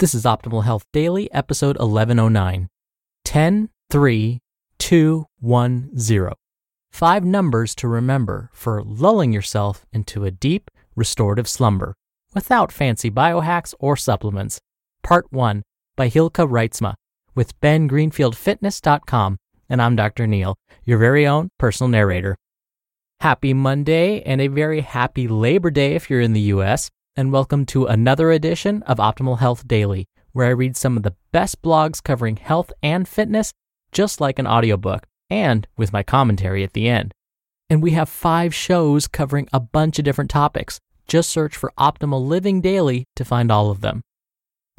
This is Optimal Health Daily, episode 1109 10 3 2 1 0. Five numbers to remember for lulling yourself into a deep, restorative slumber without fancy biohacks or supplements. Part 1 by Hylke Reitsma with bengreenfieldfitness.com. And I'm Dr. Neal, your very own personal narrator. Happy Monday and a very happy Labor Day if you're in the US and welcome to another edition of Optimal Health Daily, where I read some of the best blogs covering health and fitness, just like an audiobook, and with my commentary at the end. And we have five shows covering a bunch of different topics. Just search for Optimal Living Daily to find all of them.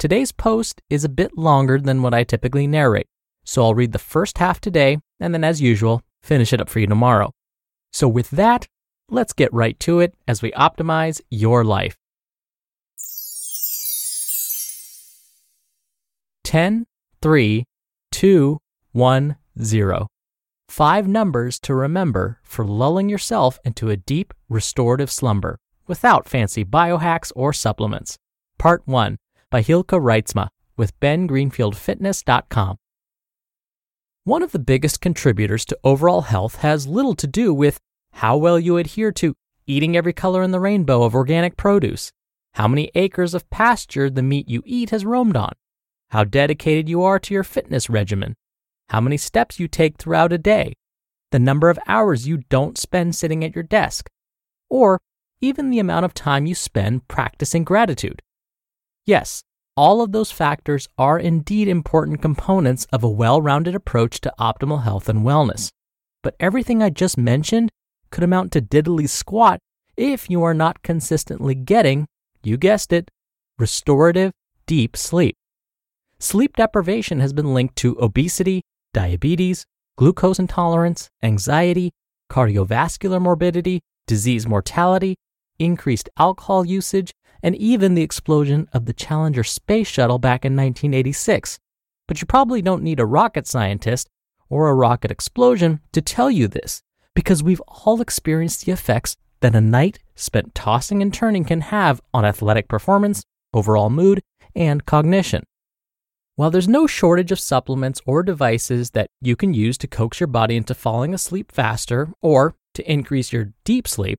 Today's post is a bit longer than what I typically narrate, so I'll read the first half today and then, as usual, finish it up for you tomorrow. So, with that, let's get right to it as we optimize your life. 10, 3, 2, 1, 0. Five numbers to remember for lulling yourself into a deep, restorative slumber without fancy biohacks or supplements. Part 1 by Hylke Reitsma with bengreenfieldfitness.com. One of the biggest contributors to overall health has little to do with how well you adhere to eating every color in the rainbow of organic produce, how many acres of pasture the meat you eat has roamed on, how dedicated you are to your fitness regimen, how many steps you take throughout a day, the number of hours you don't spend sitting at your desk, or even the amount of time you spend practicing gratitude. Yes, all of those factors are indeed important components of a well rounded approach to optimal health and wellness. But everything I just mentioned could amount to diddly squat if you are not consistently getting, you guessed it, restorative deep sleep sleep deprivation has been linked to obesity, diabetes, glucose intolerance, anxiety, cardiovascular morbidity, disease mortality, increased alcohol usage, and even the explosion of the Challenger space shuttle back in 1986. But you probably don't need a rocket scientist or a rocket explosion to tell you this, because we've all experienced the effects that a night spent tossing and turning can have on athletic performance, overall mood, and cognition. While there's no shortage of supplements or devices that you can use to coax your body into falling asleep faster or to increase your deep sleep,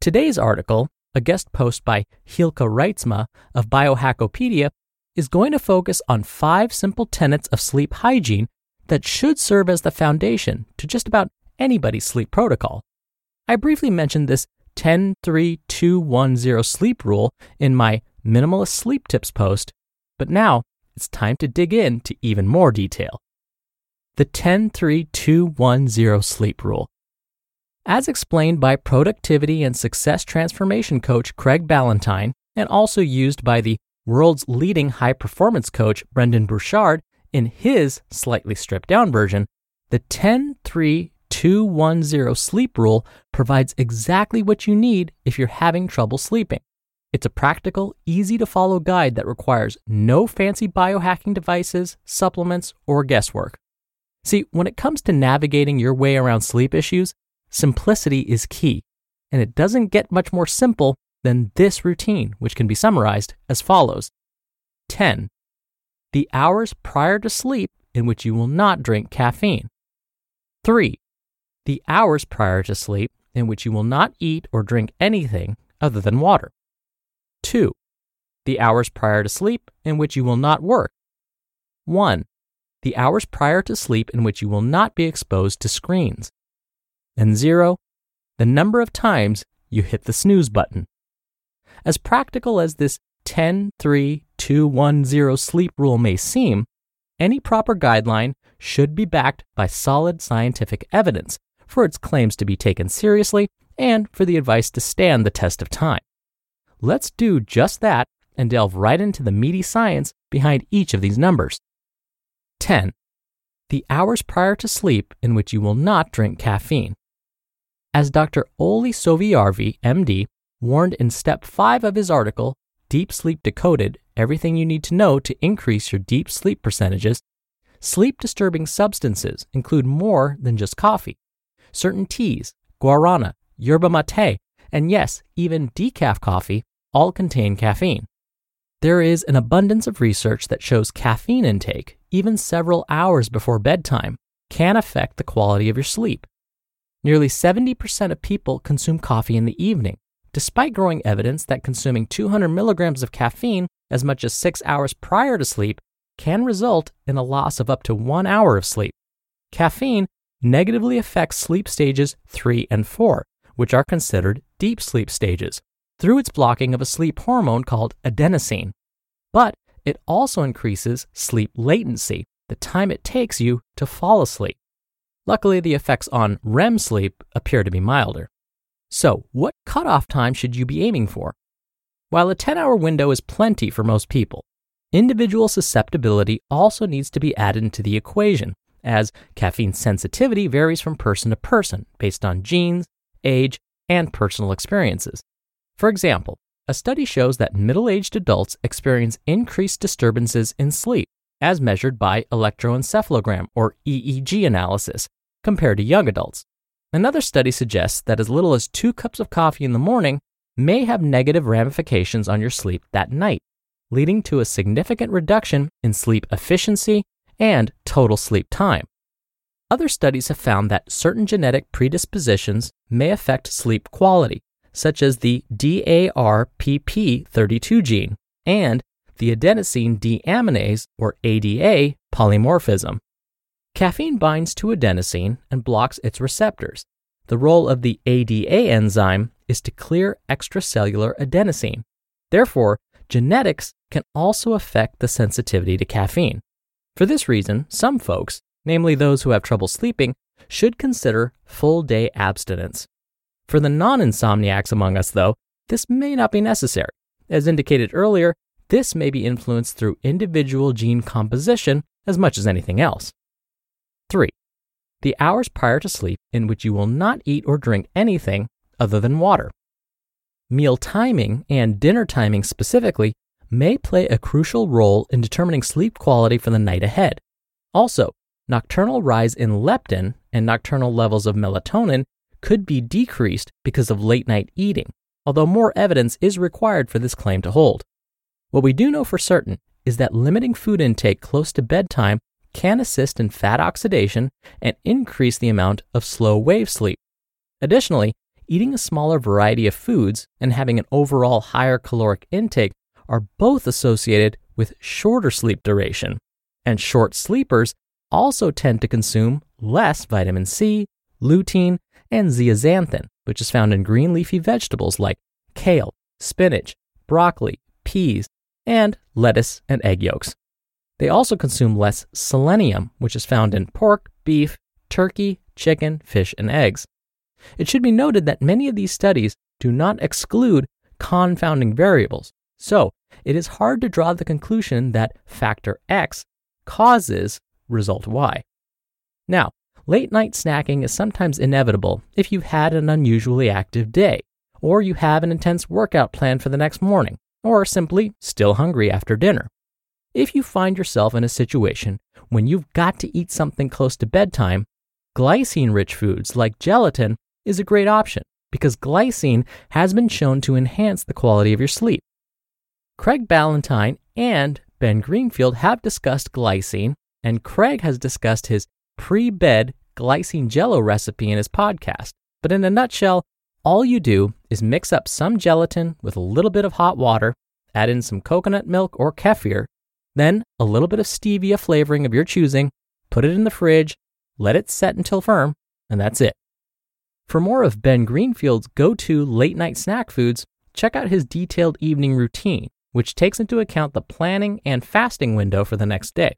today's article, a guest post by Hylke Reitsma of Biohackopedia, is going to focus on five simple tenets of sleep hygiene that should serve as the foundation to just about anybody's sleep protocol. I briefly mentioned this 10 3 2 1 0 sleep rule in my Minimalist Sleep Tips post, but now it's time to dig into even more detail. The 10 3 2 1 0 sleep rule. As explained by productivity and success transformation coach Craig Ballantyne, and also used by the world's leading high performance coach Brendon Burchard in his slightly stripped down version, the 10 3 2 1 0 sleep rule provides exactly what you need if you're having trouble sleeping. It's a practical, easy to follow guide that requires no fancy biohacking devices, supplements, or guesswork. See, when it comes to navigating your way around sleep issues, simplicity is key, and it doesn't get much more simple than this routine, which can be summarized as follows 10. The hours prior to sleep in which you will not drink caffeine. 3. The hours prior to sleep in which you will not eat or drink anything other than water. 2. The hours prior to sleep in which you will not work. 1. The hours prior to sleep in which you will not be exposed to screens. And 0. The number of times you hit the snooze button. As practical as this 10 3 2 1 0 sleep rule may seem, any proper guideline should be backed by solid scientific evidence for its claims to be taken seriously and for the advice to stand the test of time. Let's do just that and delve right into the meaty science behind each of these numbers. 10. The hours prior to sleep in which you will not drink caffeine. As Dr. Olli Sovijarvi, MD, warned in step 5 of his article, Deep Sleep Decoded Everything You Need to Know to Increase Your Deep Sleep Percentages, sleep disturbing substances include more than just coffee. Certain teas, guarana, yerba mate, and yes, even decaf coffee all contain caffeine. There is an abundance of research that shows caffeine intake, even several hours before bedtime, can affect the quality of your sleep. Nearly 70% of people consume coffee in the evening, despite growing evidence that consuming 200 milligrams of caffeine as much as six hours prior to sleep can result in a loss of up to one hour of sleep. Caffeine negatively affects sleep stages 3 and 4, which are considered deep sleep stages, through its blocking of a sleep hormone called adenosine. But it also increases sleep latency, the time it takes you to fall asleep. Luckily, the effects on REM sleep appear to be milder. So, what cutoff time should you be aiming for? While a 10 hour window is plenty for most people, individual susceptibility also needs to be added into the equation, as caffeine sensitivity varies from person to person based on genes, age, and personal experiences. For example, a study shows that middle aged adults experience increased disturbances in sleep, as measured by electroencephalogram or EEG analysis, compared to young adults. Another study suggests that as little as two cups of coffee in the morning may have negative ramifications on your sleep that night, leading to a significant reduction in sleep efficiency and total sleep time. Other studies have found that certain genetic predispositions may affect sleep quality, such as the DARPP32 gene and the adenosine deaminase or ADA polymorphism. Caffeine binds to adenosine and blocks its receptors. The role of the ADA enzyme is to clear extracellular adenosine. Therefore, genetics can also affect the sensitivity to caffeine. For this reason, some folks, namely those who have trouble sleeping, should consider full day abstinence. For the non insomniacs among us, though, this may not be necessary. As indicated earlier, this may be influenced through individual gene composition as much as anything else. 3. The hours prior to sleep in which you will not eat or drink anything other than water. Meal timing and dinner timing specifically may play a crucial role in determining sleep quality for the night ahead. Also, nocturnal rise in leptin and nocturnal levels of melatonin could be decreased because of late night eating, although more evidence is required for this claim to hold. What we do know for certain is that limiting food intake close to bedtime can assist in fat oxidation and increase the amount of slow wave sleep. Additionally, eating a smaller variety of foods and having an overall higher caloric intake are both associated with shorter sleep duration. And short sleepers also tend to consume less vitamin C, lutein, and zeaxanthin, which is found in green leafy vegetables like kale, spinach, broccoli, peas, and lettuce and egg yolks. They also consume less selenium, which is found in pork, beef, turkey, chicken, fish, and eggs. It should be noted that many of these studies do not exclude confounding variables, so it is hard to draw the conclusion that factor X causes result Y. Now, late night snacking is sometimes inevitable if you've had an unusually active day, or you have an intense workout plan for the next morning, or simply still hungry after dinner. If you find yourself in a situation when you've got to eat something close to bedtime, glycine rich foods like gelatin is a great option because glycine has been shown to enhance the quality of your sleep. Craig Ballantyne and Ben Greenfield have discussed glycine, and Craig has discussed his pre bed glycine jello recipe in his podcast. But in a nutshell, all you do is mix up some gelatin with a little bit of hot water, add in some coconut milk or kefir, then a little bit of stevia flavoring of your choosing, put it in the fridge, let it set until firm, and that's it. For more of Ben Greenfield's go to late night snack foods, check out his detailed evening routine, which takes into account the planning and fasting window for the next day.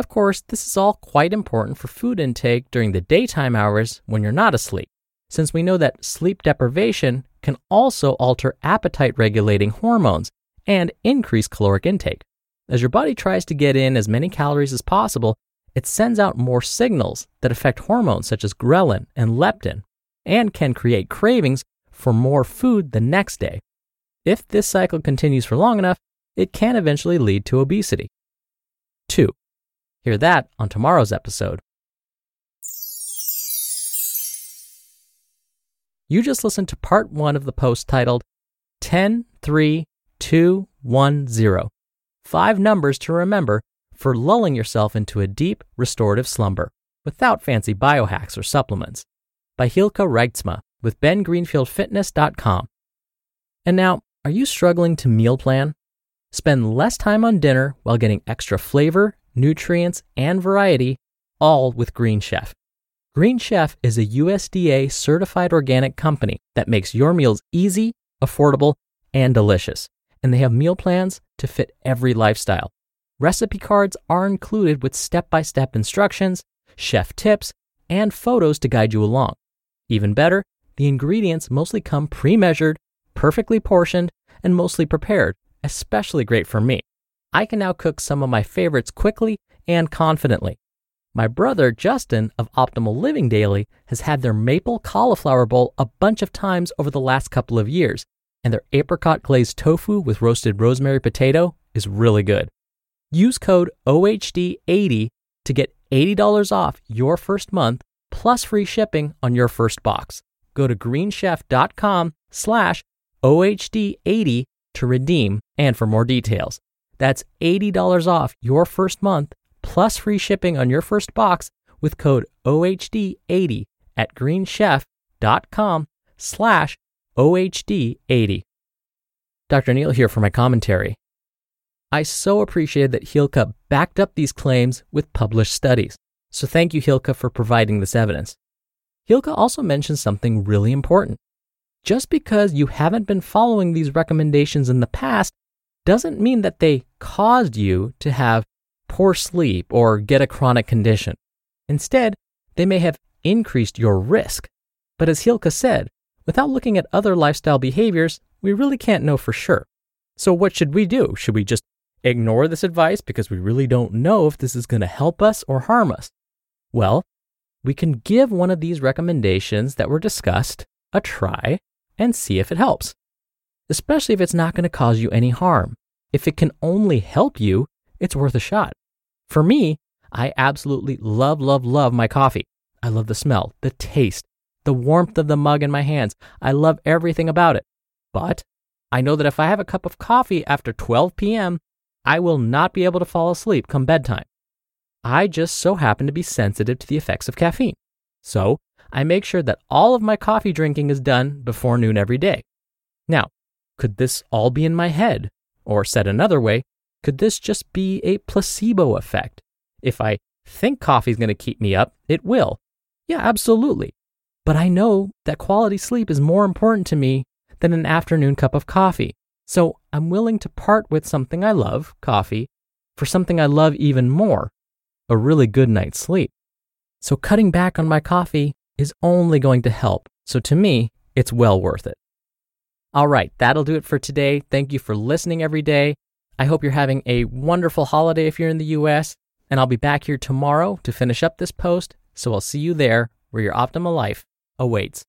Of course, this is all quite important for food intake during the daytime hours when you're not asleep since we know that sleep deprivation can also alter appetite regulating hormones and increase caloric intake. As your body tries to get in as many calories as possible, it sends out more signals that affect hormones such as ghrelin and leptin and can create cravings for more food the next day. If this cycle continues for long enough, it can eventually lead to obesity. 2. Hear that on tomorrow's episode. You just listened to part one of the post titled 10, 3, 2, Five numbers to remember for lulling yourself into a deep, restorative slumber without fancy biohacks or supplements. By Hylke Reitsma with bengreenfieldfitness.com. And now, are you struggling to meal plan? Spend less time on dinner while getting extra flavor, nutrients, and variety, all with Green Chef. Green Chef is a USDA certified organic company that makes your meals easy, affordable, and delicious. And they have meal plans to fit every lifestyle. Recipe cards are included with step by step instructions, chef tips, and photos to guide you along. Even better, the ingredients mostly come pre measured, perfectly portioned, and mostly prepared, especially great for me. I can now cook some of my favorites quickly and confidently. My brother Justin of Optimal Living Daily has had their maple cauliflower bowl a bunch of times over the last couple of years, and their apricot glazed tofu with roasted rosemary potato is really good. Use code OHD80 to get $80 off your first month plus free shipping on your first box. Go to greenchef.com slash OHD80 to redeem and for more details. That's $80 off your first month plus free shipping on your first box with code OHD80 at greenchef.com slash OHD80. Dr. Neal here for my commentary. I so appreciated that Hylke backed up these claims with published studies. So thank you, Hylke, for providing this evidence. Hylke also mentions something really important. Just because you haven't been following these recommendations in the past doesn't mean that they caused you to have poor sleep or get a chronic condition. Instead, they may have increased your risk. But as Hylke said, without looking at other lifestyle behaviors, we really can't know for sure. So, what should we do? Should we just ignore this advice because we really don't know if this is going to help us or harm us? Well, we can give one of these recommendations that were discussed a try and see if it helps, especially if it's not going to cause you any harm. If it can only help you, it's worth a shot. For me, I absolutely love, love, love my coffee. I love the smell, the taste, the warmth of the mug in my hands. I love everything about it. But I know that if I have a cup of coffee after 12 p.m., I will not be able to fall asleep come bedtime. I just so happen to be sensitive to the effects of caffeine. So I make sure that all of my coffee drinking is done before noon every day. Now, could this all be in my head? Or said another way, could this just be a placebo effect? If I think coffee is going to keep me up, it will. Yeah, absolutely. But I know that quality sleep is more important to me than an afternoon cup of coffee. So I'm willing to part with something I love, coffee, for something I love even more, a really good night's sleep. So cutting back on my coffee is only going to help. So to me, it's well worth it. All right, that'll do it for today. Thank you for listening every day. I hope you're having a wonderful holiday if you're in the US, and I'll be back here tomorrow to finish up this post. So I'll see you there where your optimal life awaits.